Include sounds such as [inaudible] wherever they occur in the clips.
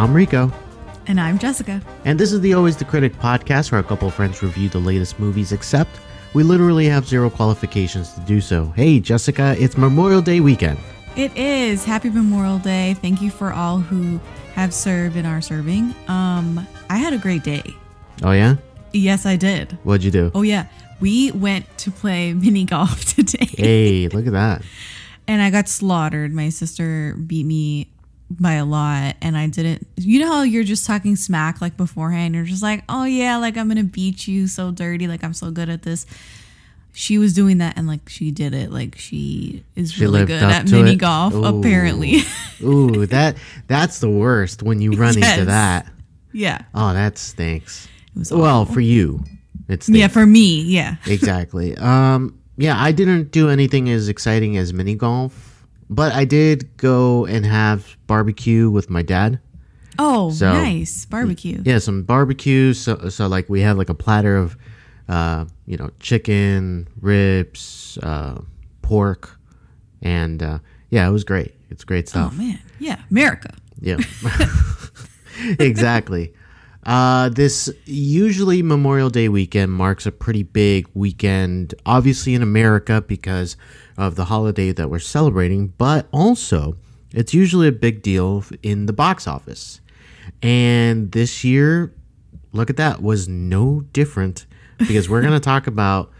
I'm Rico. And I'm Jessica. And this is the Always the Critic podcast where a couple of friends review the latest movies, except we literally have zero qualifications to do so. Hey, Jessica, it's Memorial Day weekend. It is. Happy Memorial Day. Thank you for all who have served and are serving. Um, I had a great day. Oh, yeah? Yes, I did. What'd you do? Oh, yeah. We went to play [laughs] mini golf today. Hey, look at that. and I got slaughtered. My sister beat me by a lot and I didn't you know how you're just talking smack like beforehand you're just like oh yeah like I'm gonna beat you so dirty like I'm so good at this she was doing that and like she did it like she is She really good at mini it? golf Ooh. apparently Ooh, that that's the worst when you run into that. yeah Oh, that stinks. it was Well, for you, it's yeah for me yeah exactly. Um, yeah, I didn't do anything as exciting as mini golf, but I did go and have barbecue with my dad. oh So- nice barbecue Yeah, some barbecue. So, so like we had like a platter of, uh, you know, chicken, ribs, uh, pork, and uh, yeah, it was great. It's great stuff. oh man yeah America Yeah, [laughs] [laughs] exactly. Uh, this usually Memorial Day weekend marks a pretty big weekend, obviously in America because of the holiday that we're celebrating, but also it's usually a big deal in the box office. And this year, look at that, was no different because we're going [laughs] to talk about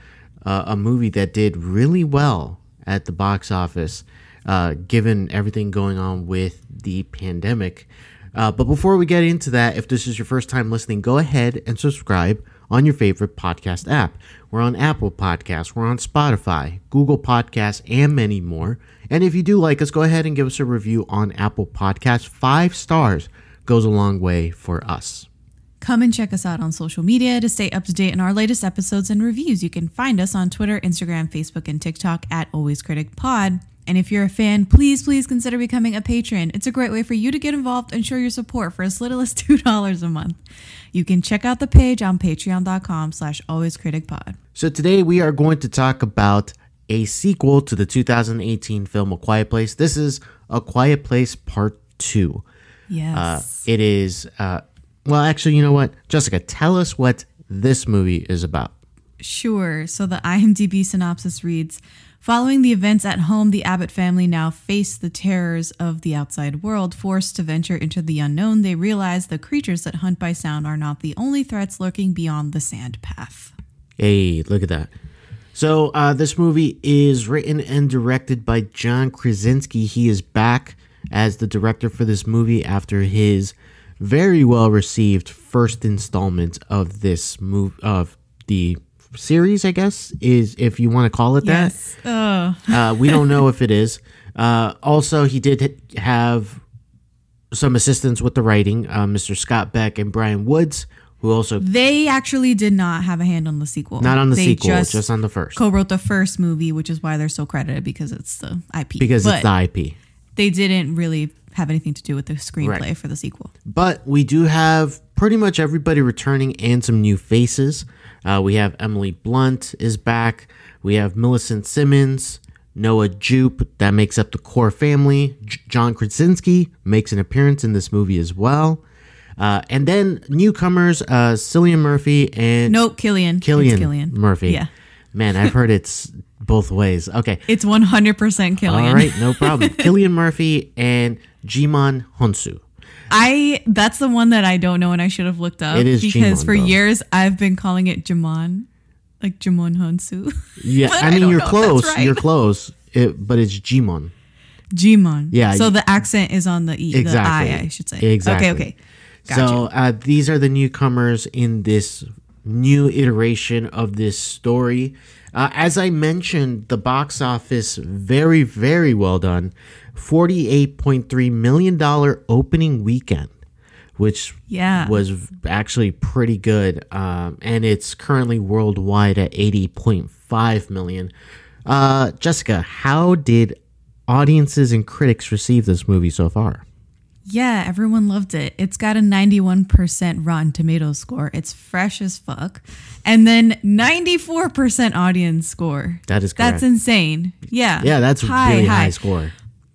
uh, a movie that did really well at the box office, uh, given everything going on with the pandemic. Uh, but before we get into that, if this is your first time listening, go ahead and subscribe on your favorite podcast app. We're on Apple Podcasts, we're on Spotify, Google Podcasts, and many more. And if you do like us, go ahead and give us a review on Apple Podcasts. Five stars goes a long way for us. Come and check us out on social media to stay up to date on our latest episodes and reviews. You can find us on Twitter, Instagram, Facebook, and TikTok at Always Critic Pod. And if you're a fan, please, please consider becoming a patron. It's a great way for you to get involved and show your support for as little as [laughs] $2 a month. You can check out the page on patreon.com slash alwayscriticpod. So today we are going to talk about a sequel to the 2018 film A Quiet Place. This is A Quiet Place Part 2. Uh, Yes. it is, uh, well, actually, you know what? Jessica, tell us what this movie is about. Sure. So the IMDb synopsis reads Following the events at home, the Abbott family now face the terrors of the outside world. Forced to venture into the unknown, they realize the creatures that hunt by sound are not the only threats lurking beyond the sand path. Hey, look at that. So, uh, this movie is written and directed by John Krasinski. He is back as the director for this movie after his very well received first installment of this move of the series. I guess is if you want to call it that. Yes. Oh. Uh, we don't know if it is. Uh, also, he did have some assistance with the writing, uh, Mr. Scott Beck and Bryan Woods, who also They actually did not have a hand on the sequel. not on the they sequel, just, just, on the first, co-wrote the first movie, which is why they're so credited because it's the IP. because but it's the IP. they didn't really have anything to do with the screenplay Right. for the sequel. But we do have pretty much everybody returning and some new faces. Uh, we have Emily Blunt is back. We have Millicent Simmonds, Noah Jupe, that makes up the core family. J- John Krasinski makes an appearance in this movie as well. Uh, and then newcomers, uh, Cillian Murphy and Nope, Killian. Killian, Killian. Murphy. Yeah. Man, I've heard it's both ways. Okay. It's 100% Killian. All right, no problem. Killian Murphy and Djimon Hounsou. I that's the one that I don't know and I should have looked up It is because Jimon, for though. years I've been calling it Jamon, like Jamon Hansu. Yeah, [laughs] I I mean don't you're close. right. You're close. It, but it's Jimon. Jimon. Yeah, So the accent is on the e, Exactly. the i, I should say. Exactly. Okay, okay. Gotcha. So uh, these are the newcomers in this new iteration of this story. Uh, as I mentioned, the box office very, very well done. $48.3 million opening weekend, which Yeah. was actually pretty good. Um, and it's currently worldwide at 80.5 million. Uh, Jessica, how did audiences and critics receive this movie so far? Yeah, everyone loved it. It's got a 91% Rotten Tomatoes score. It's fresh as fuck. And then 94% audience score. That is correct. That's insane. Yeah. Yeah, that's a really high, score.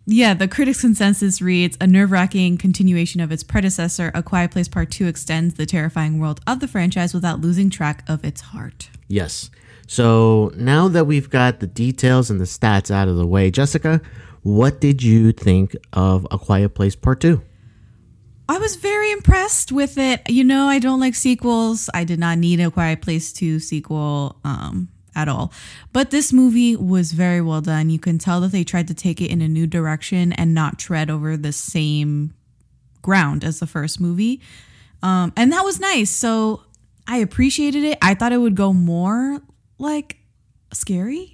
Yeah, the critics' consensus reads a nerve wracking continuation of its predecessor. A Quiet Place Part 2 extends the terrifying world of the franchise without losing track of its heart. Yes. So now that we've got the details and the stats out of the way, Jessica, what did you think of A Quiet Place Part 2? I was very impressed with it. You know, I don't like sequels. I did not need a Quiet Place 2 sequel um, at all. But this movie was very well done. You can tell that they tried to take it in a new direction and not tread over the same ground as the first movie. Um, and that was nice. So I appreciated it. I thought it would go more like scary.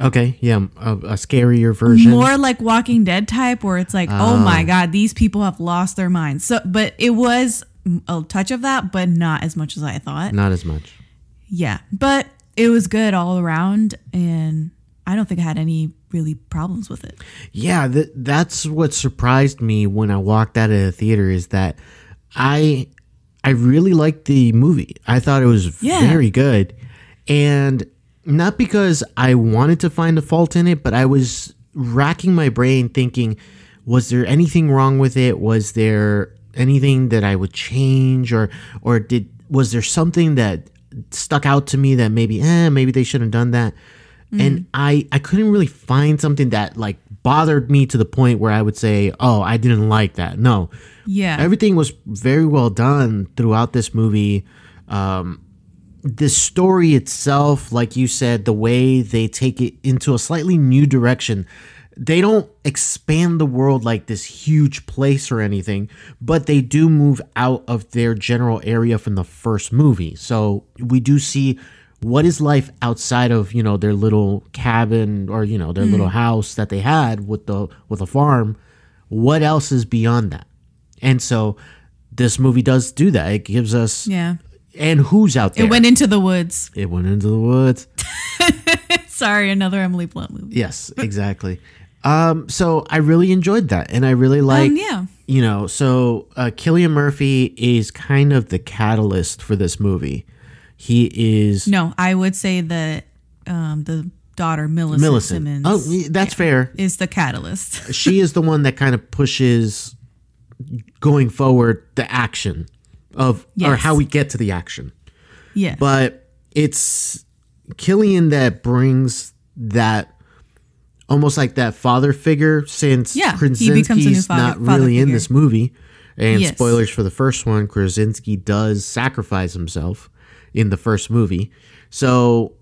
Okay, yeah, a, a scarier version. More like Walking Dead type, where it's like, oh my god, these people have lost their minds. So, but it was a touch of that, but not as much as I thought. Not as much. Yeah, but it was good all around, and I don't think I had any really problems with it. Yeah, th- that's what surprised me when I walked out of the theater is that I I really liked the movie. I thought it was Yeah. very good. And not because I wanted to find a fault in it, but I was racking my brain thinking was there anything wrong with it? Was there anything that I would change or or did was there something that stuck out to me that maybe eh maybe they shouldn't have done that? and I I couldn't really find something that like bothered me to the point where I would say, "Oh, I didn't like that." No, Yeah, everything was very well done throughout this movie. Um, the story itself, like you said, the way they take it into a slightly new direction. They don't expand the world like this huge place or anything, but they do move out of their general area from the first movie. So we do see what is life outside of you know their little cabin or you know their hmm. little house that they had with the with a farm. What else is beyond that? And so this movie does do that. It gives us yeah. and who's out there. It went into the woods. It went into the woods. [laughs] Sorry, another Emily Blunt movie. Yes, exactly. Um, so I really enjoyed that, and I really like, um, yeah. you know, so uh, Killian Murphy is kind of the catalyst for this movie. He is No, I would say that um, the daughter Millicent, Millicent. Simmonds Oh, yeah, that's fair. is the catalyst. [laughs] She is the one that kind of pushes going forward the action of or how we get to the action. yeah, but it's Killian that brings that almost like that father figure since Yeah, he becomes a new Krasinski's father- not really in this movie. And Yes. spoilers for the first one, Krasinski does sacrifice himself in the first movie. So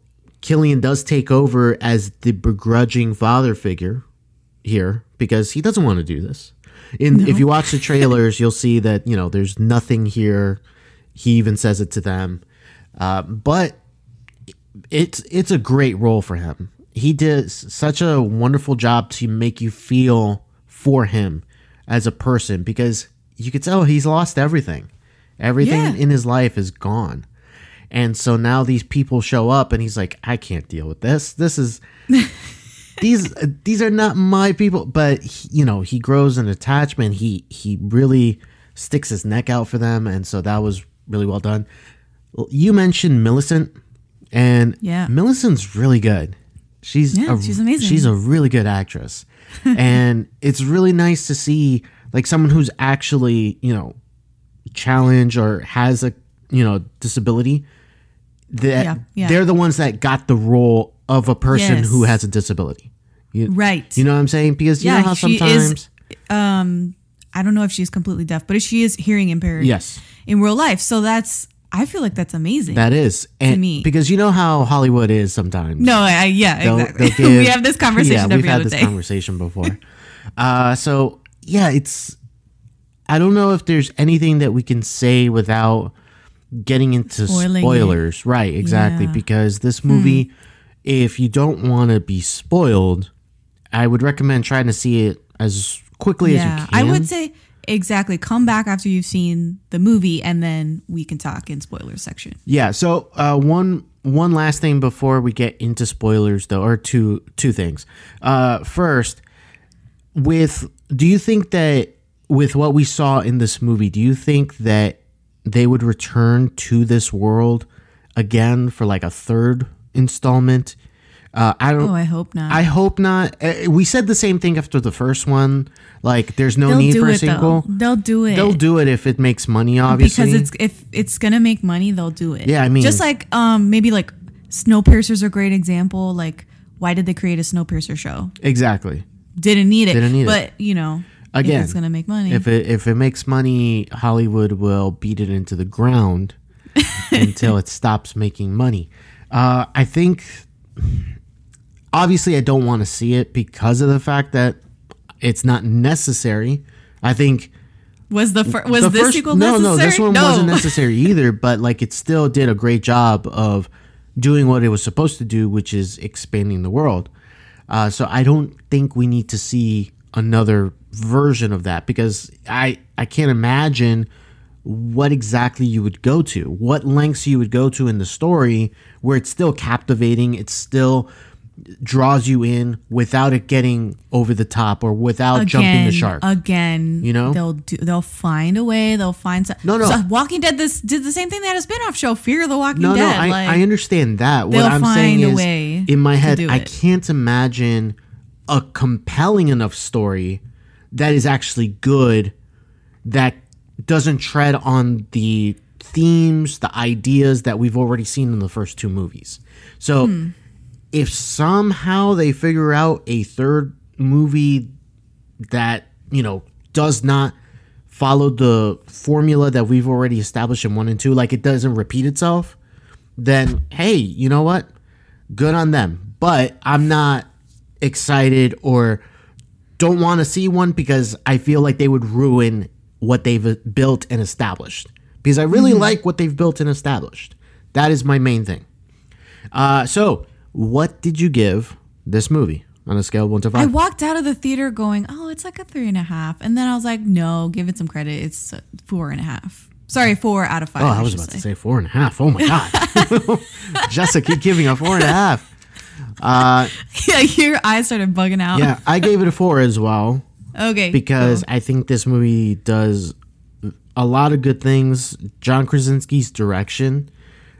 Killian does take over as the begrudging father figure here because he doesn't want to do this. In if you watch the trailers, you'll see that you know there's nothing here. He even says it to them, uh, but it's it's a great role for him. He did such a wonderful job to make you feel for him as a person because you could tell he's lost everything. Everything Yeah. in his life is gone. And so now these people show up and he's like, I can't deal with this. This is [laughs] these uh, these are not my people, but he, you know, he grows an attachment. He he really sticks his neck out for them and so that was really well done. You mentioned Millicent and Yeah. Millicent's really good. She's Yeah, a, she's amazing. She's a really good actress. [laughs] and it's really nice to see like someone who's actually, you know, challenged or has a, you know, disability that Yeah, yeah. they're the ones that got the role of a person Yes. who has a disability. You, right. you know what I'm saying? Because you Yeah, know how she is- sometimes um, I don't know if she's completely deaf, but if she is hearing impaired. Yes. in real life. So that's I feel like that's amazing. that is and me. because you know how Hollywood is sometimes. no, I, yeah, They'll- exactly. [laughs] they'll give- we have this [laughs] conversation Yeah, we've had this day. conversation before. [laughs] uh, so yeah, it's. I don't know if there's anything that we can say without getting into Spoiling it. spoilers. Right, exactly. Yeah. Hmm. Because this movie, if you don't want to be spoiled, I would recommend trying to see it as quickly as you can. I would say exactly. Come back after you've seen the movie, and then we can talk in spoilers section. Yeah. So uh, one one last thing before we get into spoilers, though, or two two things. Uh, first, with do you think that with what we saw in this movie, do you think that they would return to this world again for like a third installment? Uh, I don't. Oh, I hope not. I hope not. Uh, We said the same thing after the first one. Like, there's no They'll need do for a it sequel. though. They'll do it. They'll do it if it makes money, obviously. because it's if it's gonna make money, they'll do it. Yeah, I mean- just like um maybe like Snowpiercer's a great example. Like, why did they create a Snowpiercer show? exactly. Didn't need it. Didn't need it. but you know, Again, it's gonna make money. If it if it makes money, Hollywood will beat it into the ground [laughs] until it stops making money. Uh, I think. Obviously, I don't want to see it because of the fact that it's not necessary. I think was the fir- was the this first- sequel no, necessary? no, this one wasn't [laughs] necessary either. But like, it still did a great job of doing what it was supposed to do, which is expanding the world. Uh, so I don't think we need to see another version of that because I I can't imagine what exactly you would go to, what lengths you would go to in the story where it's still captivating, it's still draws you in without it getting over the top or without jumping the shark. Again, You know? they'll do, they'll find a way. They'll find some. No, no. So Walking Dead this did the same thing. They had a spin-off show, Fear of the Walking No, Dead. no, I, like, I understand that. What I'm saying is, way in my head, I can't imagine a compelling enough story that is actually good that doesn't tread on the themes, the ideas that we've already seen in the first two movies. So, Hmm. If somehow they figure out a third movie that you know does not follow the formula that we've already established in one and two like it doesn't repeat itself then hey you know what? Good on them. But i'm not excited or don't want to see one because i feel like they would ruin what they've built and established. Because i really like what they've built and established. That is my main thing. Uh, so what did you give this movie on a scale of one to five? I walked out of the theater going, "Oh, it's like a three and a half," and then I was like, "No, give it some credit. It's four and a half. Sorry, four out of five. Oh, I was about to say four and a half. Oh my god, [laughs] Jessica, keep giving a four and a half. [laughs] yeah, your eyes started bugging out. Yeah, I gave it a four as well Okay. because I think this movie does a lot of good things. John Krasinski's direction,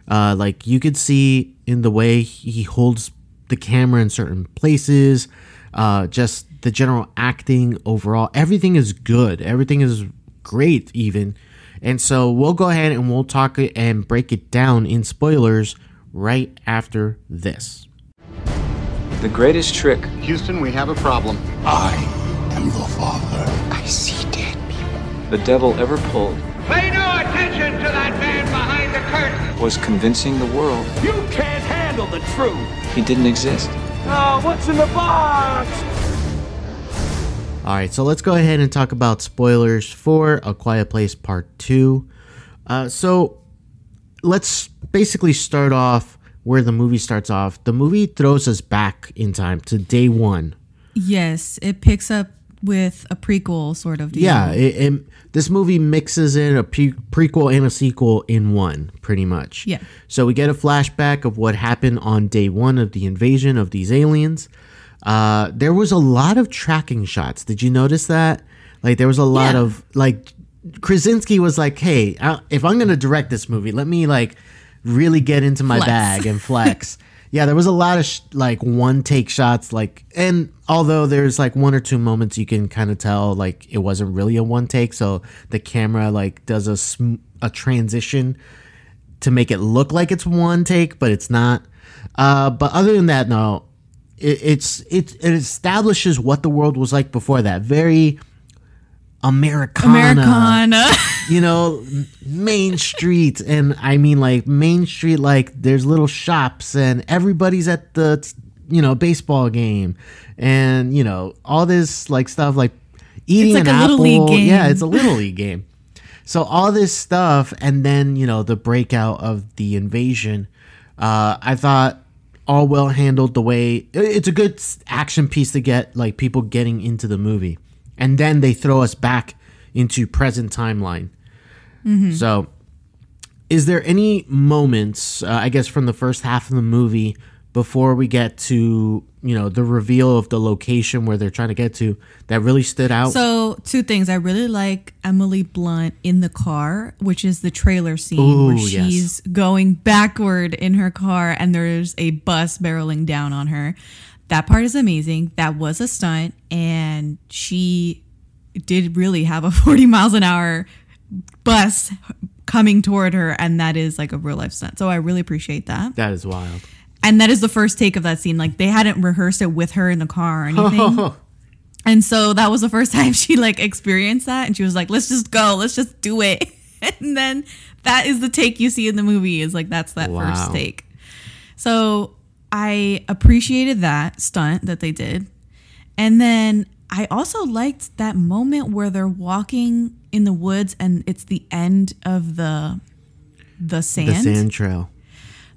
uh, like you could see in the way he holds the camera in certain places, uh, just the general acting overall, everything is good. Everything is great, even. And so we'll go ahead and we'll talk it and break it down in spoilers right after this. The greatest trick Houston, we have a problem. I am your father. I see dead people. the devil ever pulled Pay no was convincing the world You can't handle the truth. he didn't exist. Oh, what's in the box? All right, so let's go ahead and talk about spoilers for A Quiet Place Part 2. Uh, so let's basically start off where the movie starts off. The movie throws us back in time to day one. yes, it picks up with a prequel sort of. Yeah, it, it- this movie mixes in a pre- prequel and a sequel in one, pretty much. Yeah. So we get a flashback of what happened on day one of the invasion of these aliens. Uh, there was a lot of tracking shots. Did you notice that? Like there was a lot Yeah. of like Krasinski was like, "Hey, uh, if I'm gonna direct this movie, let me like really get into my Flex. bag and flex." [laughs] yeah, there was a lot of sh- like one take shots, like, and although there's like one or two moments you can kind of tell like it wasn't really a one take, so the camera like does a sm- a transition to make it look like it's one take, but it's not. Uh, but other than that, no, it, it's it it establishes what the world was like before that. Very Americana, Americana. [laughs] you know, Main Street, and I mean like Main Street, like there's little shops and everybody's at the you know baseball game, and you know all this like stuff like eating like an a apple. Little League game. Yeah, it's a little league game. So all this stuff, and then you know the breakout of the invasion. Uh, I thought all well handled. The way it's a good action piece to get like people getting into the movie, and then they throw us back into present timeline. So, is there any moments, uh, I guess, from the first half of the movie before we get to you know the reveal of the location where they're trying to get to that really stood out? So two things. I really like Emily Blunt in the car, which is the trailer scene where Ooh, yes. she's going backward in her car and there's a bus barreling down on her. That part is amazing. That was a stunt, and she did really have a [laughs] 40 miles an hour bus coming toward her, and that is like a real life stunt. So I really appreciate that. that is wild. And that is the first take of that scene. Like they hadn't rehearsed it with her in the car or anything. [laughs] And so that was the first [laughs] time she like experienced that and she was like, let's just go, let's just do it. [laughs] And then that is the take you see in the movie is like that's that Wow. first take. So I appreciated that stunt that they did. And then I also liked that moment where they're walking in the woods and it's the end of the the sand The sand trail.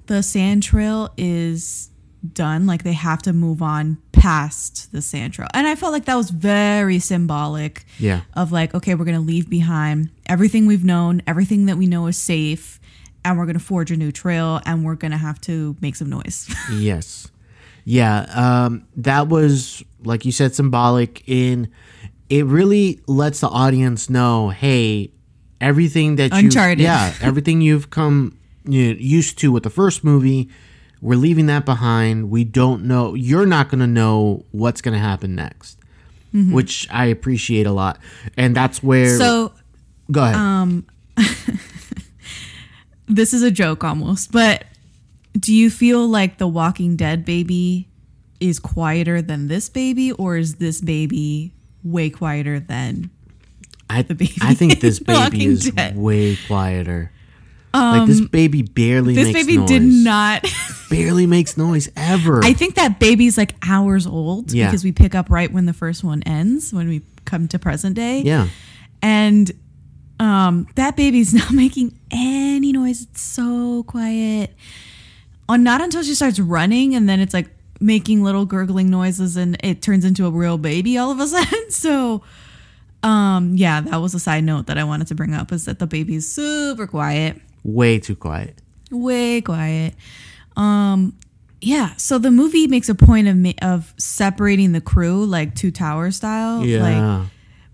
the sand trail is done like they have to move on past the sand trail and i felt like that was very symbolic Yeah. of like okay we're gonna leave behind everything we've known everything that we know is safe and we're gonna forge a new trail and we're gonna have to make some noise [laughs] Yes. Yeah, um, that was like you said, symbolic. In it really lets the audience know, hey, everything that you, Uncharted. yeah, everything you've come you know, used to with the first movie, we're leaving that behind. We don't know. You're not going to know what's going to happen next, mm-hmm. which I appreciate a lot, and that's where. so go ahead. Um, [laughs] this is a joke almost but do you feel like the walking dead baby is quieter than this baby or is this baby way quieter than I, baby I think this [laughs] baby is Dead. way quieter. like this baby barely this makes baby noise. did not [laughs] barely makes noise ever. I think that baby's like hours old Yeah. because we pick up right when the first one ends, when we come to present day. yeah. And um, that baby's [laughs] not making any noise. It's so quiet. On not until she starts running, and then it's like making little gurgling noises, and it turns into a real baby all of a [laughs] sudden. So, um, yeah, that was a side note that I wanted to bring up is that the baby's super quiet Way too quiet. way quiet. Um, yeah. So the movie makes a point of ma- of separating the crew like two tower style. Yeah. Like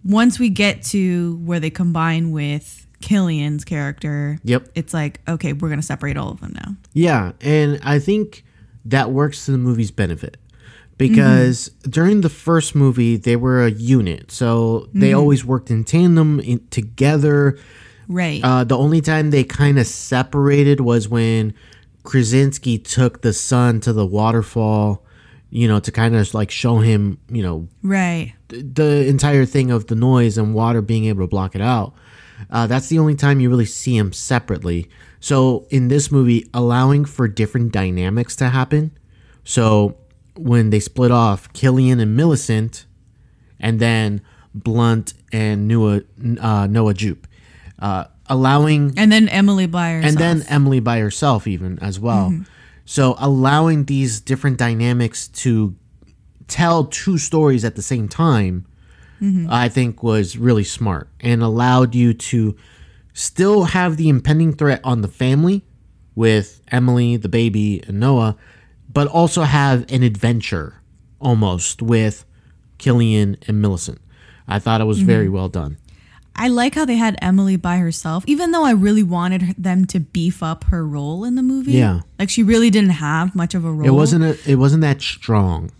once we get to where they combine with Killian's character. Yep. It's like okay, we're gonna separate all of them now. yeah. And I think that works to the movie's benefit. Because during the first movie, they were a unit. So they always worked in tandem in, together. Right. Uh, the only time they kind of separated was when Krasinski took the son to the waterfall, you know, to kind of like show him, you know, right. the entire thing of the noise and water being able to block it out. Uh, that's the only time you really see them separately. So in this movie, allowing for different dynamics to happen. So when they split off, Killian and Millicent, and then Blunt and Noah uh, Noah Jupe, uh, allowing And then Emily by herself. and then Emily by herself even as well. So allowing these different dynamics to tell two stories at the same time, I think was really smart and allowed you to still have the impending threat on the family with Emily, the baby, and Noah, but also have an adventure almost with Killian and Millicent. I thought it was very mm-hmm. well done. I like how they had Emily by herself, even though I really wanted them to beef up her role in the movie. Yeah. Like she really didn't have much of a role. It wasn't a, it wasn't that strong.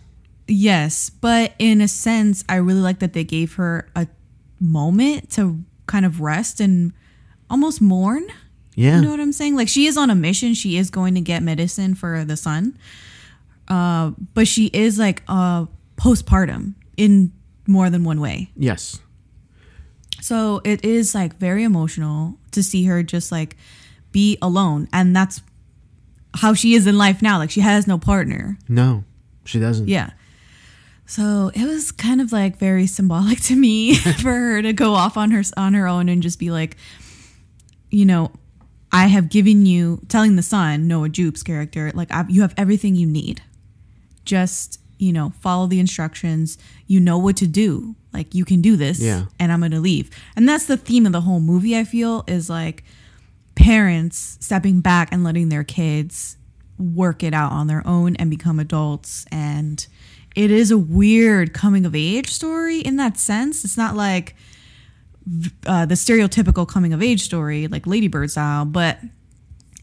Yes, but in a sense, I really like that they gave her a moment to kind of rest and almost mourn. Yeah. You know what I'm saying? Like she is on a mission. She is going to get medicine for the son. Uh, but she is like uh postpartum in more than one way. yes. So it is like very emotional to see her just like be alone. And that's how she is in life now. Like she has no partner. No, she doesn't. Yeah. So it was kind of like very symbolic [laughs] to me [laughs] for her to go off on her on her own and just be like, you know, I have given you telling the son Noah Jupe's character like I've, you have everything you need. Just you know, follow the instructions. You know what to do. Like you can do this. Yeah. And I'm gonna leave. And that's the theme of the whole movie. I feel is like parents stepping back and letting their kids work it out on their own and become adults. And it is a weird coming of age story in that sense. It's not like uh, the stereotypical coming of age story, like Lady Bird style, but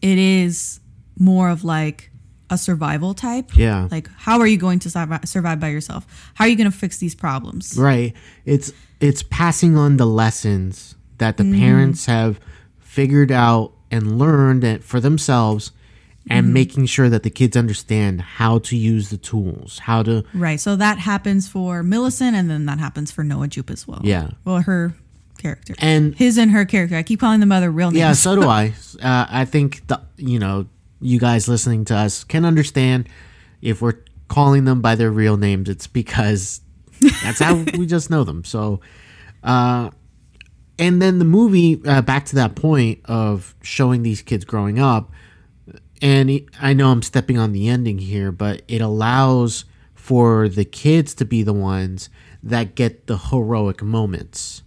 it is more of like a survival type. Yeah. Like, how are you going to survive, by yourself? How are you going to fix these problems? Right. It's it's passing on the lessons that the Mm-hmm. parents have figured out and learned for themselves Mm-hmm. and making sure that the kids understand how to use the tools, how to Right. So that happens for Millicent, and then that happens for Noah Jupe as well. Yeah. Well, her character. And- his and her character. I keep calling them other real names. Yeah, so do [laughs] I. Uh, I think the you know you guys listening to us can understand if we're calling them by their real names. It's because that's how we [laughs] just know them. So, uh, and then the movie uh, back to that point of showing these kids growing up, and I know I'm stepping on the ending here, but it allows for the kids to be the ones that get the heroic moments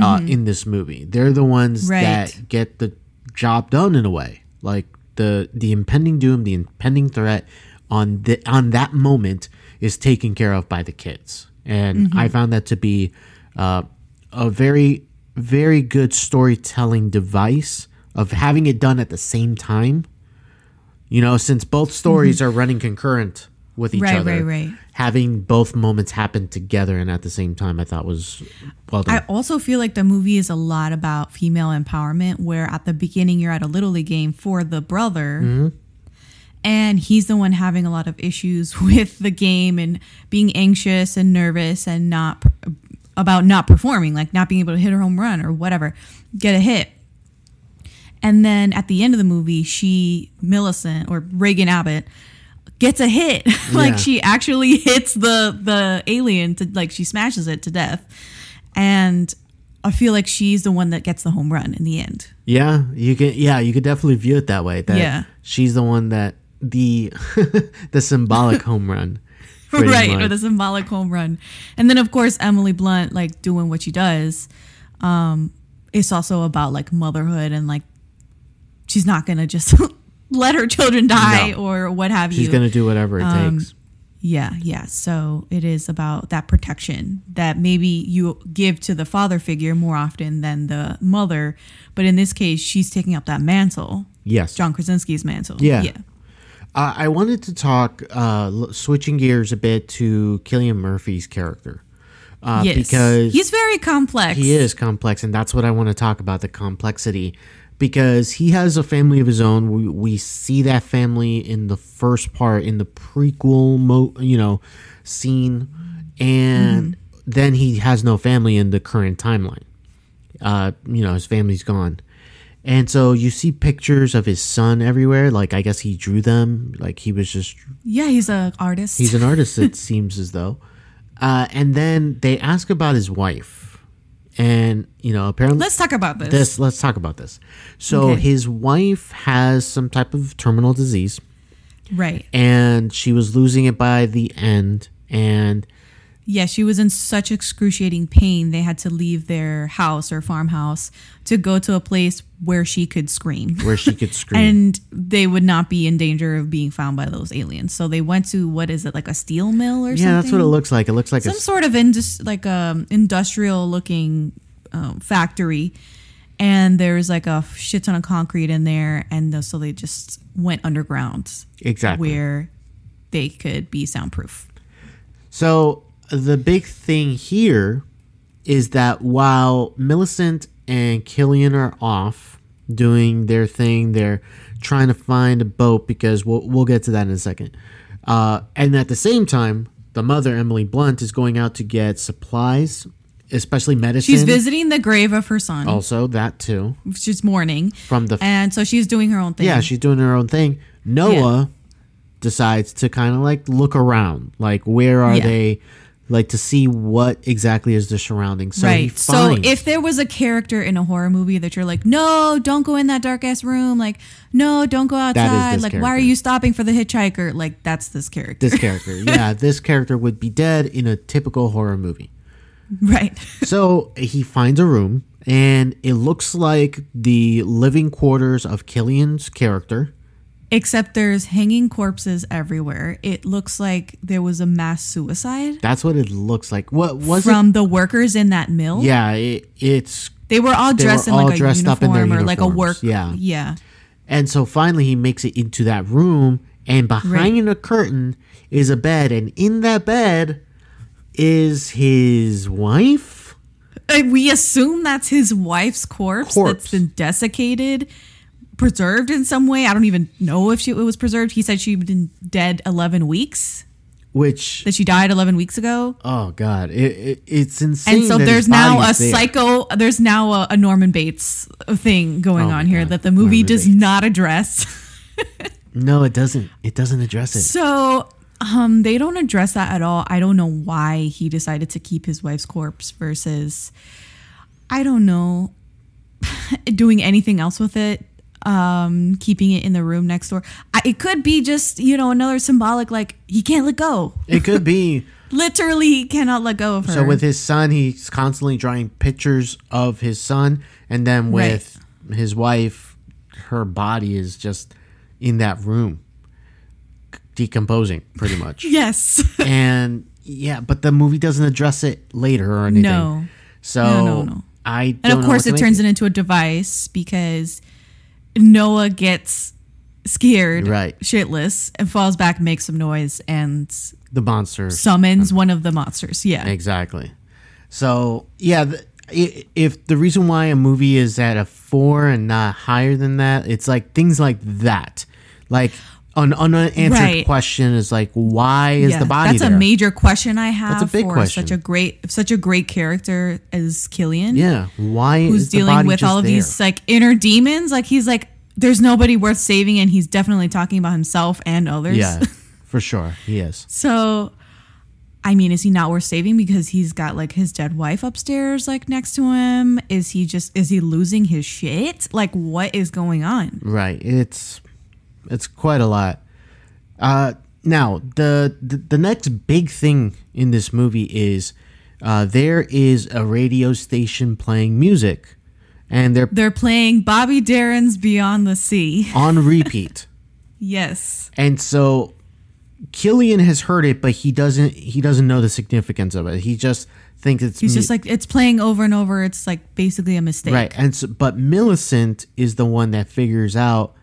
uh, in this movie. They're the ones Right. that get the job done in a way, like the the impending doom, the impending threat on the on that moment is taken care of by the kids, and I found that to be uh, a very very good storytelling device of having it done at the same time. You know, since both stories are running concurrent with each other. Right, other, right, right. Having both moments happen together and at the same time, I thought was well done. I also feel like the movie is a lot about female empowerment, where at the beginning you're at a Little League game for the brother. Mm-hmm. And he's the one having a lot of issues [laughs] with the game and being anxious and nervous and not about not performing, like not being able to hit a home run or whatever, get a hit. And then at the end of the movie, she, Millicent or Regan Abbott, gets a hit. [laughs] like Yeah. she actually [laughs] hits the the alien to like she smashes it to death. And I feel like she's the one that gets the home run in the end. Yeah, you can. Yeah, you could definitely view it that way. That Yeah. she's the one that the [laughs] the symbolic home run, right, or the symbolic home run. And then of course Emily Blunt like doing what she does. Um it's also about like motherhood and like she's not gonna just let her children die No. or what have She's you. She's gonna do whatever it Um, takes. Yeah, yeah. So it is about that protection that maybe you give to the father figure more often than the mother. But in this case, she's taking up that mantle, Yes, John Krasinski's mantle. Yeah. Yeah. Uh, I wanted to talk, uh, switching gears a bit to Killian Murphy's character, uh, yes. because he's very complex. He is complex, and that's what I want to talk about the complexity because he has a family of his own. We, we see that family in the first part, in the prequel, mo- you know, scene, and then he has no family in the current timeline. Uh, you know, his family's gone. And so you see pictures of his son everywhere. Like, I guess he drew them. Like, he was just Yeah, he's an artist. He's an artist, it [laughs] seems as though. Uh, and then they ask about his wife, and you know, apparently, Let's talk about this. this. Let's talk about this. So Okay. his wife has some type of terminal disease, Right. and she was losing it by the end. And Yeah, she was in such excruciating pain. They had to leave their house or farmhouse to go to a place where she could scream. where she could [laughs] scream, and they would not be in danger of being found by those aliens. So they went to what is it like a steel mill or something? yeah, that's what it looks like. It looks like a Some sort of indus- like um industrial looking um, factory, and there's like a shit ton of concrete in there, and so they just went underground exactly. where they could be soundproof. So the big thing here is that while Millicent and Killian are off doing their thing, they're trying to find a boat because we'll we'll get to that in a second. Uh, and at the same time, the mother Emily Blunt is going out to get supplies, especially medicine. She's visiting the grave of her son. Also, that too. She's mourning From the and so she's doing her own thing. yeah, she's doing her own thing. Noah decides to kind of like look around, like where are Yeah. they, like to see what exactly is the surrounding. So right. So if there was a character in a horror movie that you're like, no, don't go in that dark ass room. Like, no, don't go outside. Like, why are you stopping for the hitchhiker? Like, that's this character. this character, [laughs] yeah, this character would be dead in a typical horror movie. right. [laughs] So he finds a room, and it looks like the living quarters of Killian's character, Except there's hanging corpses everywhere. It looks like there was a mass suicide That's what it looks like. What was from the workers in that mill. Yeah, it, it's They were all They were dressed in all like a dressed up in uniform their or like a work. yeah. Yeah. And so finally, he makes it into that room, and behind a curtain is a bed, and in that bed is his wife. Uh, We assume that's his wife's corpse, Corpse. that's been desiccated, preserved in some way. I don't even know if she, it was preserved. He said she'd been dead 11 weeks, Which that she died 11 weeks ago. oh god, it, it, it's insane. And so there's now a there. psycho, there's now a, a Norman Bates thing going Oh on here God, that the movie Norman does Bates. not address. [laughs] No, it doesn't. It doesn't address it. So um, they don't address that at all. I don't know why he decided to keep his wife's corpse versus, I don't know, [sighs] doing anything else with it. Um, keeping it in the room next door. I, it could be just you know another symbolic like he can't let go. It could be. [laughs] Literally, he cannot let go of her. So with his son, he's constantly drawing pictures of his son, and then Right. with his wife, her body is just in that room, decomposing pretty [laughs] much. yes, [laughs] and yeah, but the movie doesn't address it later or anything. No. So No, no, no. I and of course it turns make it into a device because Noah gets scared, Right. shitless, and falls back, makes some noise, and the monster. summons mm. one of the monsters. Yeah. Exactly. So yeah, the, if the reason why a movie is at a four and not higher than that, it's like things like that, like an unanswered Right. question is like, why is Yeah, the body That's there? a major question I have That's a big for question. such a great such a great character as Killian. yeah, why Who's is the dealing with all of there? these like inner demons. Like he's like there's nobody worth saving and he's definitely talking about himself and others. Yeah, [laughs] for sure, he is. So, I mean, is he not worth saving because he's got like his dead wife upstairs, like next to him? Is he just is he losing his shit? Like, what is going on? Right. It's it's quite a lot. Uh, now the, the the next big thing in this movie is uh, there is a radio station playing music, and they're They're playing Bobby Darin's Beyond the Sea. on [laughs] repeat. Yes. and so Killian has heard it, but he doesn't he doesn't know the significance of it. He just thinks it's He's mu- just like it's playing over and over. It's like basically a mistake. right. And so, but Millicent is the one that figures out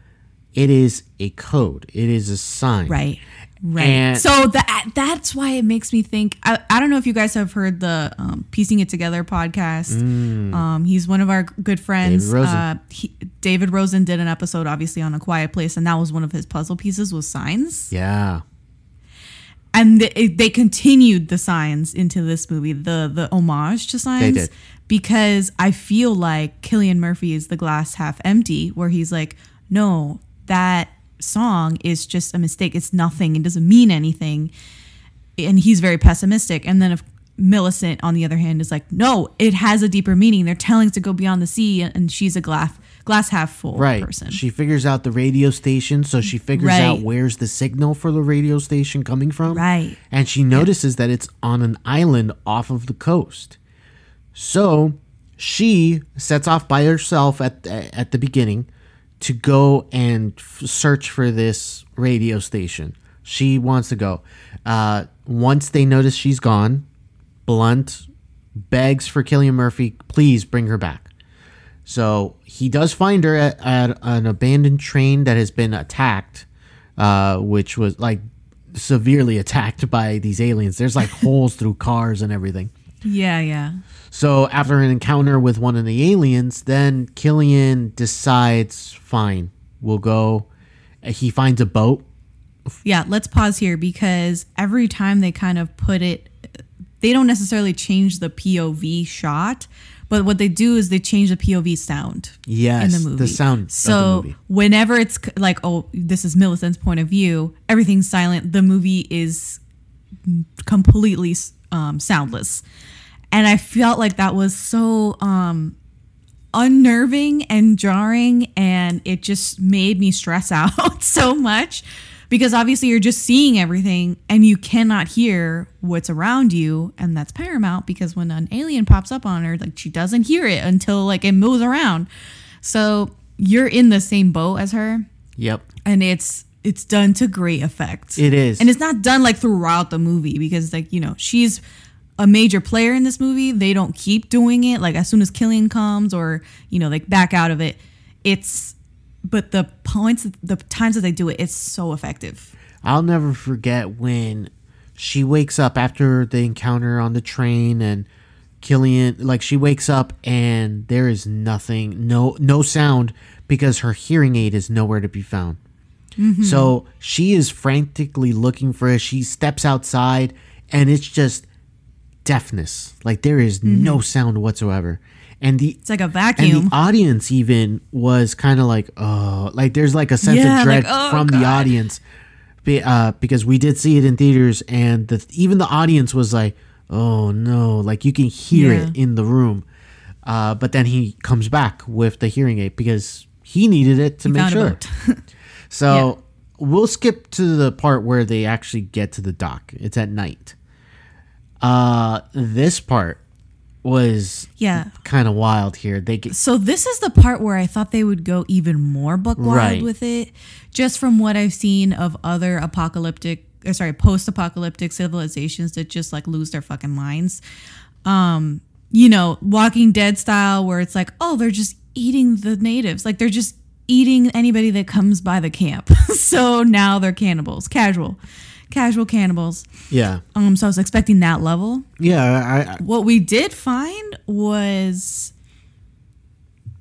it is a code. It is a sign. Right. Right. And- so that that's why it makes me think. I, I don't know if you guys have heard the um, Piecing It Together podcast. Um, he's one of our good friends. Mm. David Rosen. Uh, he, David Rosen did an episode, obviously, on A Quiet Place, and that was one of his puzzle pieces was signs. Yeah. And they, they continued the signs into this movie, the the homage to signs. did. Because I feel like Killian Murphy is the glass half empty, where he's like, no, that song is just a mistake. It's nothing. It doesn't mean anything. And he's very pessimistic. And then if Millicent, on the other hand, is like, no, it has a deeper meaning. They're telling us to go beyond the sea, and she's a glass glass half full right. person. She figures out the radio station, so she figures Right. out where's the signal for the radio station coming from. Right. And she notices that it's on an island off of the coast. So she sets off by herself at at the beginning to go and f- search for this radio station. She wants to go. Uh, once they notice she's gone, Blunt begs for Killian Murphy, please bring her back. So he does find her at, at an abandoned train that has been attacked, uh, which was like severely [laughs] attacked by these aliens. There's like holes through cars and everything. Yeah, yeah. So after an encounter with one of the aliens, then Killian decides, fine, we'll go. He finds a boat. Yeah, let's pause here because every time they kind of put it, they don't necessarily change the POV shot, but what they do is they change the POV sound Yes, in the movie. the sound of the So movie. whenever it's like, oh, this is Millicent's point of view, everything's silent. The movie is completely um, soundless, and I felt like that was so um, unnerving and jarring and it just made me stress [laughs] out so much. Because obviously you're just seeing everything and you cannot hear what's around you and that's paramount because when an alien pops up on her like she doesn't hear it until like it moves around. So you're in the same boat as her. Yep. and it's it's done to great effect. It is. and it's not done like throughout the movie because like you know she's a major player in this movie. They don't keep doing it like as soon as Killian comes or you know like back out of it. It's but the points the times that they do it, it's so effective. I'll never forget when she wakes up after the encounter on the train and Killian like she wakes up and there is nothing, no no sound because her hearing aid is nowhere to be found. So she is frantically looking for it. She steps outside and it's just deafness. Like there is no sound whatsoever. And the It's like a and vacuum. the audience even was kind of like, oh, like there's like a sense Yeah, of dread like, oh, from the audience, uh, because we did see it in theaters, and the even the audience was like, oh no, like you can hear Yeah. it in the room. Uh, but then he comes back with the hearing aid because he needed it to He make sure. [laughs] So we'll skip to the part where they actually get to the dock. It's at night. Uh, this part was yeah. kind of wild here. They get So this is the part where I thought they would go even more buck wild Right. with it, just from what I've seen of other apocalyptic, or sorry, post-apocalyptic civilizations that just like lose their fucking minds. Um, you know, Walking Dead style, where it's like, oh, they're just eating the natives, like they're just eating anybody that comes by the camp. [laughs] so now they're cannibals, casual, casual cannibals. yeah, Um, so I was expecting that level yeah. I, I, what we did find was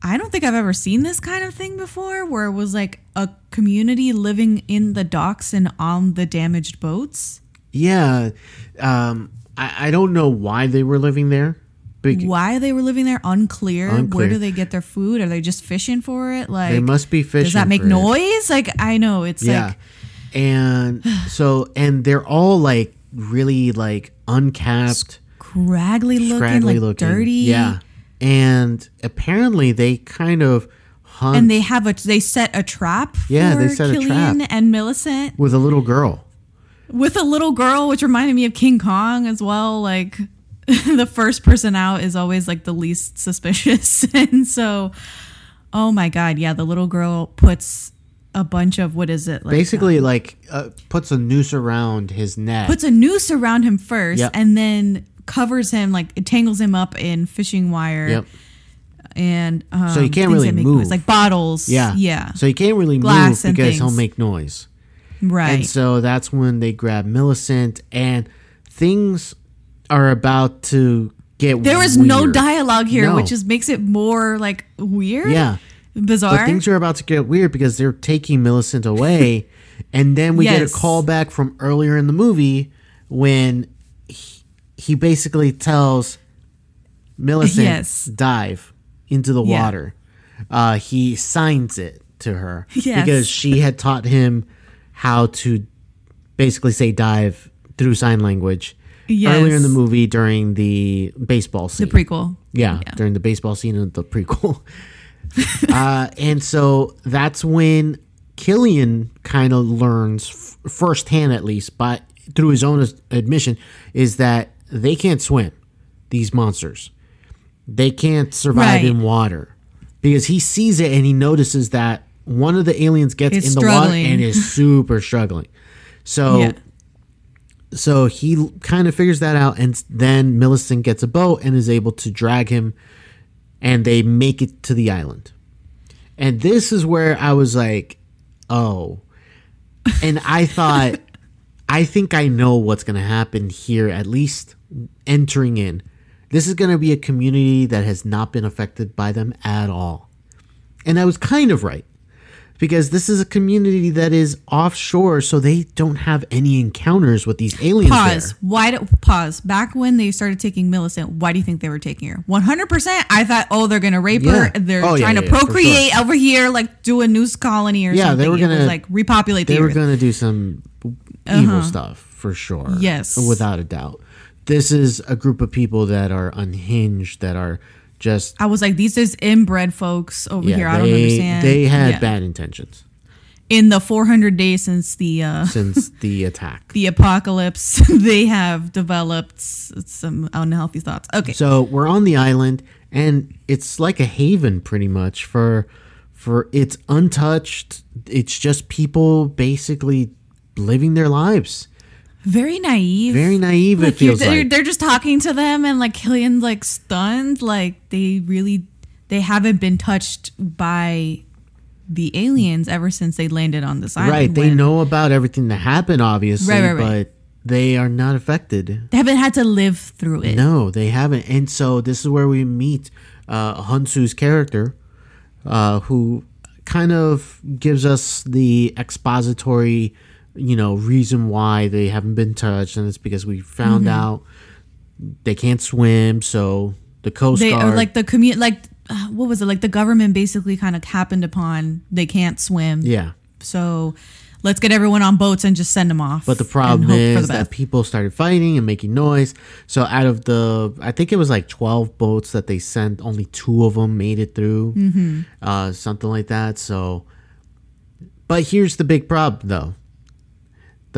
I don't think I've ever seen this kind of thing before where it was like a community living in the docks and on the damaged boats. yeah. Um, I, I don't know why they were living there. Bec- Why they were living there unclear. Unclear. Where do they get their food? Are they just fishing for it? Like They must be fishing. Does that make for it. noise? Like I know it's Yeah. like and [sighs] so and they're all like really like uncapped, scraggly looking, scraggly like looking. dirty. Yeah. And apparently they kind of hunt And they have a they set a trap Yeah, for they set a trap. and Millicent. with a little girl. with a little girl, which reminded me of King Kong as well. Like [laughs] the first person out is always like the least suspicious. [laughs] and so, oh my God, yeah, the little girl puts a bunch of what is it? Like, Basically, um, like uh, puts a noose around his neck. puts a noose around him first Yep. and then covers him, like it tangles him up in fishing wire. yep. And um, So he can't really move. noise, like bottles. Yeah. Yeah. So he can't really Glass move because he'll make noise. right. And so that's when they grab Millicent, and things are about to get. There is was no dialogue here, No. which just makes it more like weird. Yeah, Bizarre. but things are about to get weird because they're taking Millicent [laughs] away, and then we get a call back from earlier in the movie when he, he basically tells Millicent Yes. dive into the Yeah. water. Uh, he signs it to her [laughs] Yes. because she had taught him how to basically say dive through sign language earlier in the movie during the baseball scene. the prequel. Yeah, during the baseball scene of the prequel. [laughs] uh, and so that's when Cillian kind of learns f- firsthand, at least, but through his own admission, is that they can't swim. These monsters, they can't survive Right. in water because he sees it and he notices that one of the aliens gets Is in the water and is super struggling. So [laughs] Yeah. So he kind of figures that out and then millicent gets a boat and is able to drag him and they make it to the island. And this is where i was like oh. And i thought [laughs] i think i know what's going to happen here at least entering in. This is going to be a community that has not been affected by them at all. And i was kind of right because this is a community that is offshore, so they don't have any encounters with these aliens. Pause. There. Why? Do, pause. Back when they started taking Millicent, why do you think they were taking her? One hundred percent. I thought, oh, they're gonna rape her. They're Oh, trying yeah, to yeah, for procreate sure. over here, like do a news colony or Yeah, something. they were gonna was, like repopulate the They were earth. going to do some evil uh-huh. stuff for sure. Yes. without a doubt. This is a group of people that are unhinged, that are just I was like, these is inbred folks over yeah. here. they, I don't understand. They had Yeah. bad intentions in the four hundred days since the uh, since [laughs] the attack. the apocalypse. [laughs] they have developed some unhealthy thoughts. Okay. So we're on the island, and it's like a haven, pretty much for for it's untouched. It's just people basically living their lives. Very naive. Very naive. Like it feels they're, like. they're just talking to them and like Cillian's like stunned. Like they really they haven't been touched by the aliens ever since they landed on this island. Right. They when know about everything that happened, obviously, Right, right, right. but they are not affected. They haven't had to live through it. No, they haven't. And so this is where we meet uh, Hounsou's character, uh, who kind of gives us the expository, you know, reason why they haven't been touched, and it's because we found Mm-hmm. out they can't swim. So the Coast They Guard, are like the commu like uh, what was it? Like the government basically kind of happened upon they can't swim. yeah. So let's get everyone on boats and just send them off. But the problem is the that people started fighting and making noise. So out of the, I think it was like twelve boats that they sent, only two of them made it through, Mm-hmm. uh, something like that. So, but here's the big problem, though.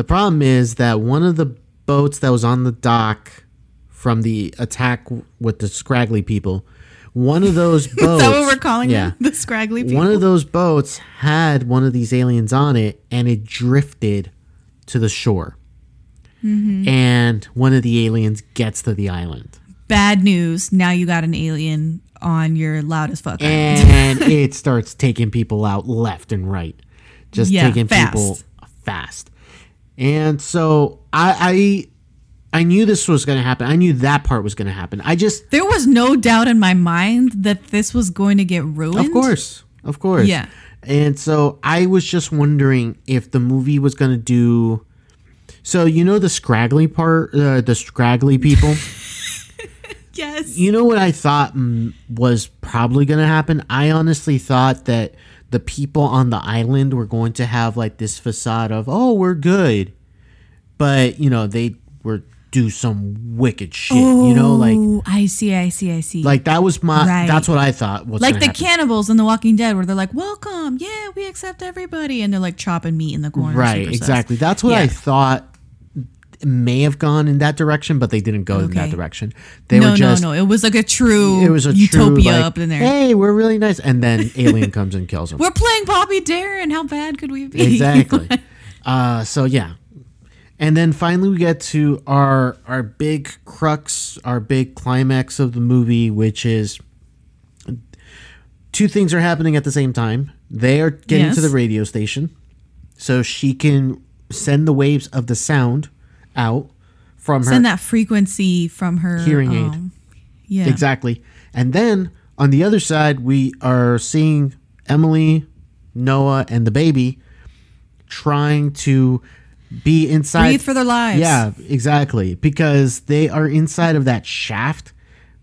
The problem is that one of the boats that was on the dock from the attack with the scraggly people, one of those boats. [laughs] Is that what we're calling yeah, them? [laughs] The scraggly people. one of those boats had one of these aliens on it and it drifted to the shore. Mm-hmm. And one of the aliens gets to the island. Bad news. Now you got an alien on your loudest fuck. And [laughs] it starts taking people out left and right. Just Yeah, taking people fast. And so I I I knew this was gonna happen. I knew that part was gonna happen. I just There was no doubt in my mind that this was going to get ruined. Of course. Of course. Yeah. And so I was just wondering if the movie was going to do. So, you know, the scraggly part, uh, the scraggly people? [laughs] Yes. you know what I thought was probably going to happen? I honestly thought that the people on the island were going to have like this facade of, oh, we're good. But, you know, they were do some wicked shit, you know, like. Oh, I see, I see, I see. Like that was my. Right. That's what I thought. Was like the happen. cannibals in The Walking Dead, where they're like, "Welcome, yeah, we accept everybody," and they're like chopping meat in the corner. Right, exactly. That's what I thought may have gone in that direction, but they didn't go in that direction. They no, were just no, no. It was like a true it was a utopia true, like, up in there. Hey, we're really nice, and then alien [laughs] comes and kills them. We're playing Bobby Darin. How bad could we be? exactly. [laughs] uh, so yeah, and then finally we get to our our big crux, our big climax of the movie, which is two things are happening at the same time. They are getting Yes. to the radio station, so she can send the waves of the sound out from her Send that frequency from her Hearing aid. um, Yeah, Exactly. And then on the other side, we are seeing Emily, Noah, and the baby trying to be inside. Breathe for their lives. Yeah, exactly. Because they are inside of that shaft,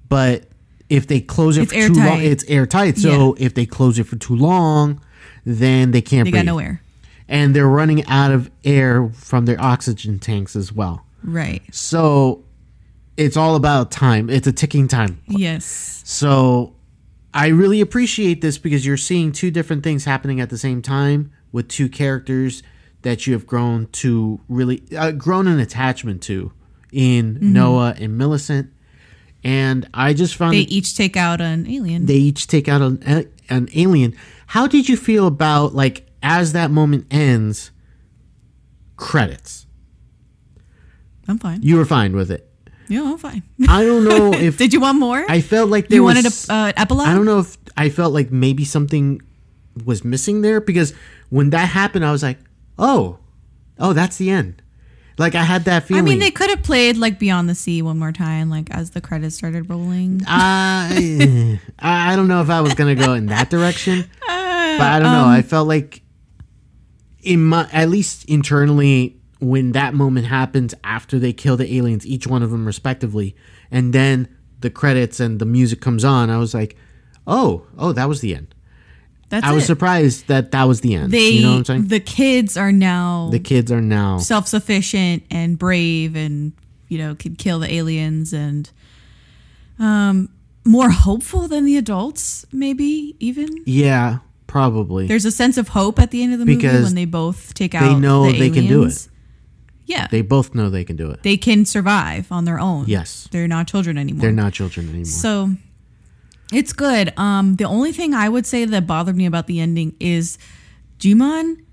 but if they close it It's for too long, it's airtight. So if they close it for too long, then they can't They breathe. got nowhere. And they're running out of air from their oxygen tanks as well. Right. So it's all about time. It's a ticking time Yes. so I really appreciate this because you're seeing two different things happening at the same time with two characters that you have grown to really uh, grown an attachment to in Mm-hmm. Noah and Millicent. And I just found They each take out an alien. they each take out an, an alien. How did you feel about like as that moment ends? Credits. I'm fine. You were fine with it. yeah, I'm fine. I don't know [laughs] if Did you want more? I felt like there you was, wanted a uh, epilogue? I don't know if I felt like maybe something was missing there because when that happened, I was like, oh, oh, that's the end. Like I had that feeling. I mean, they could have played like Beyond the Sea one more time, like as the credits started rolling. [laughs] I, I don't know if I was gonna go in that direction, [laughs] but I don't know. Um, I felt like in my at least internally when that moment happens after they kill the aliens, each one of them respectively, and then the credits and the music comes on, I was like, oh, oh, that was the end. That's I was it. surprised that that was the end. They, you know what I'm saying? the kids are now the kids are now self-sufficient and brave, and you know could kill the aliens, and um, more hopeful than the adults, maybe even. yeah, probably. There's a sense of hope at the end of the movie when they both take out. they know the they can do it. Yeah, they both know they can do it. they can survive on their own. Yes. they're not children anymore. They're not children anymore. So It's good. Um, the only thing I would say that bothered me about the ending is Djimon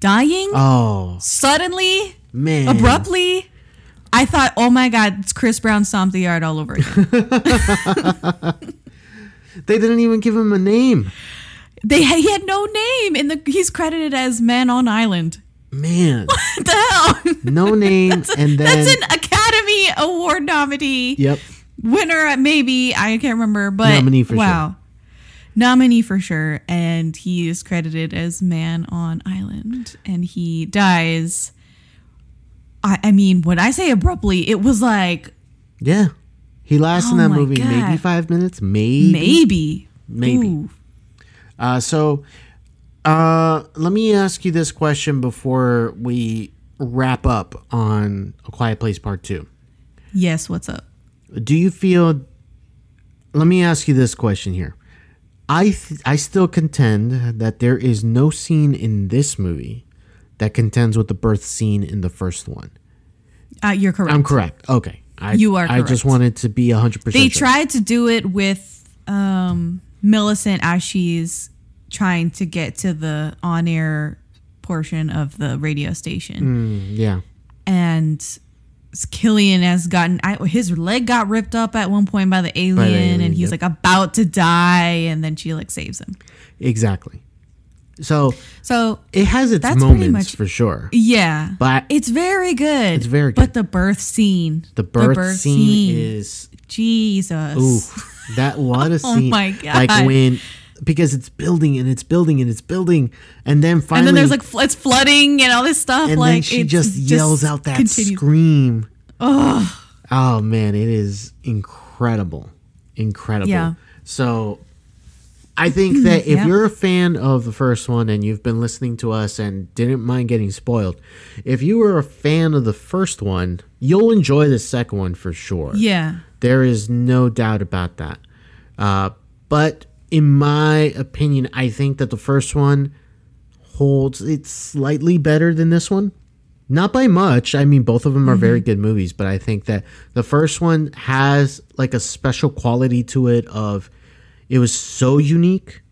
dying Oh suddenly, man, abruptly. I thought, oh my god, it's Chris Brown stomped the yard all over again. [laughs] They didn't even give him a name. They he had no name in the. He's credited as Man on Island. Man, What the hell? no [laughs] name, and then That's an Academy Award nominee. yep, winner uh, maybe i can't remember but Nominee for wow nominee for sure and he is credited as man on island and he dies i, I mean when i say abruptly it was like yeah. He lasts in Oh that my movie maybe five minutes, maybe. maybe Maybe. Ooh. Uh, so, uh, let me ask you this question before we wrap up on A Quiet Place Part Two. yes what's up Do you feel? Let me ask you this question here. I th- I still contend that there is no scene in this movie that contends with the birth scene in the first one. uh, you're correct I'm correct. Okay. I, You are I just wanted to be 100% they sure. tried to do it with um millicent as she's trying to get to the on-air portion of the radio station mm, Yeah. and Cillian has gotten I, his leg got ripped up at one point by the alien, alien, and he's yep. like about to die, and then she like saves him. Exactly. So So it has its moments much- for sure. yeah, But- it's very good. It's very good. But the birth scene, The birth, scene, is Jesus. ooh, [laughs] that a [laughs] Oh scene! my Like when because it's building and it's building and it's building, and then finally, and then there's like fl- it's flooding and all this stuff. and like then she just yells out that continues. scream. Oh man, it is incredible, incredible. Yeah. So I think mm, that if Yeah. you're a fan of the first one and you've been listening to us and didn't mind getting spoiled, if you were a fan of the first one, you'll enjoy the second one for sure. Yeah, There is no doubt about that. Uh, but in my opinion, I think that the first one holds it's slightly better than this one. Not by much. I mean, both of them are very good movies, but I think that the first one has like a special quality to it of it was so unique.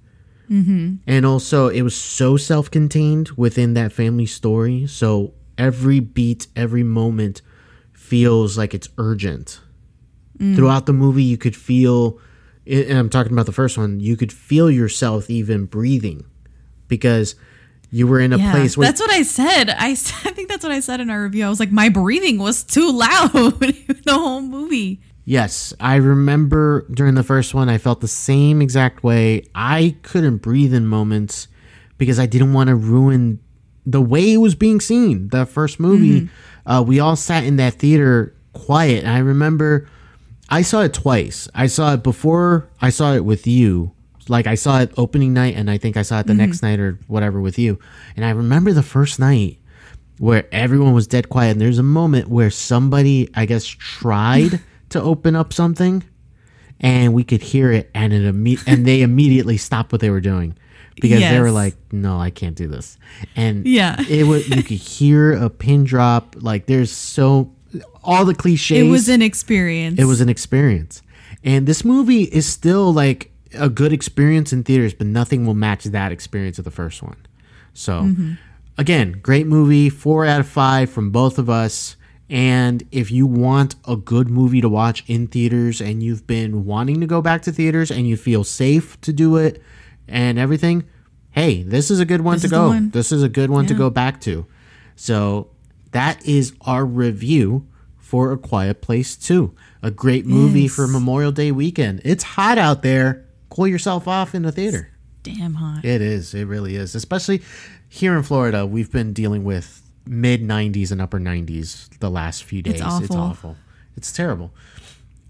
And also, it was so self contained within that family story. So every beat, every moment feels like it's urgent throughout the movie you could feel and i'm talking about the first one you could feel yourself even breathing because you were in a yeah. place where that's what I said. I, [laughs] I think that's what I said in our review. I was like, my breathing was too loud [laughs] the whole movie. yes i remember during the first one i felt the same exact way i couldn't breathe in moments because i didn't want to ruin the way it was being seen the first movie uh, we all sat in that theater quiet and i remember I saw it twice. I saw it before I saw it with you. Like I saw it opening night and I think I saw it the mm-hmm. next night or whatever with you. And I remember the first night where everyone was dead quiet and there's a moment where somebody I guess tried [laughs] to open up something and we could hear it and it imme- and they immediately stopped what they were doing because they were like no I can't do this. And Yeah. it was you could hear a pin drop like there's so all the cliches It was an experience. it was an experience. And this movie is still like a good experience in theaters, but nothing will match that experience of the first one. So, mm-hmm. again, great movie, four out of five from both of us. And if you want a good movie to watch in theaters and you've been wanting to go back to theaters and you feel safe to do it and everything, hey, this is a good one This to go. one. This is a good one to go back to. So that is our review for A Quiet Place 2. A great movie Yes. for Memorial Day weekend. It's hot out there. Cool yourself off in the theater. damn hot. It is. It really is. Especially here in Florida, we've been dealing with mid 90s and upper 90s the last few days. It's It's awful. awful. It's terrible.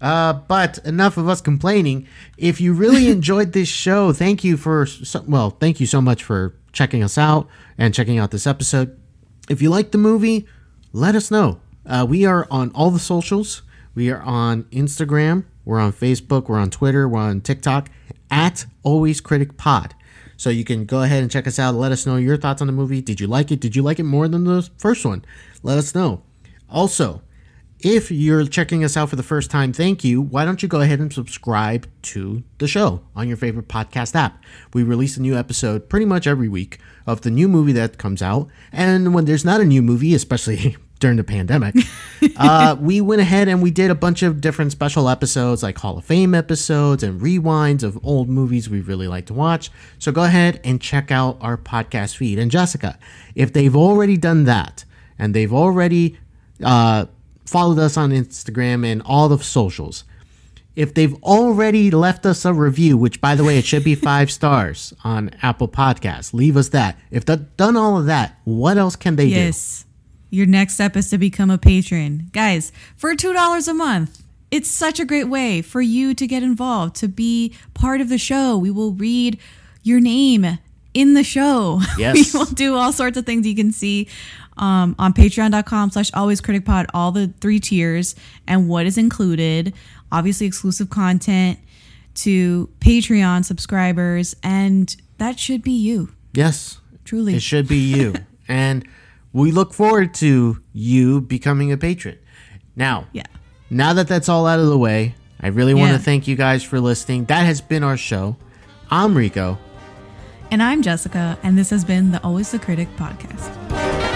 Uh, but enough of us complaining. If you really [laughs] enjoyed this show, thank you for so, well, thank you so much for checking us out and checking out this episode. If you like the movie, let us know. Uh, we are on all the socials. We are on Instagram. We're on Facebook. We're on Twitter. We're on TikTok at Always Critic Pod. So you can go ahead and check us out. Let us know your thoughts on the movie. Did you like it? Did you like it more than the first one? Let us know. Also, if you're checking us out for the first time, thank you. Why don't you go ahead and subscribe to the show on your favorite podcast app? We release a new episode pretty much every week of the new movie that comes out. And when there's not a new movie, especially [laughs] during the pandemic, [laughs] uh, we went ahead and we did a bunch of different special episodes like Hall of Fame episodes and rewinds of old movies we really like to watch. So go ahead and check out our podcast feed. And Jessica, if they've already done that and they've already uh, followed us on Instagram and all the socials, if they've already left us a review, which by the way, it should be [laughs] five stars on Apple Podcasts, leave us that. If they've done all of that, what else can they do? Yes. Your next step is to become a patron. Guys, for $2 a month, it's such a great way for you to get involved, to be part of the show. We will read your name in the show. [laughs] Yes. we will do all sorts of things you can see um, on patreon.com slash always critic pod, all the three tiers and what is included. Obviously, exclusive content to Patreon subscribers. And that should be you, Yes, truly. it should be you. [laughs] and we look forward to you becoming a patron. Now, yeah. now that that's all out of the way, I really want to thank you guys for listening. That has been our show. I'm Rico. And I'm Jessica, and this has been the Always the Critic podcast.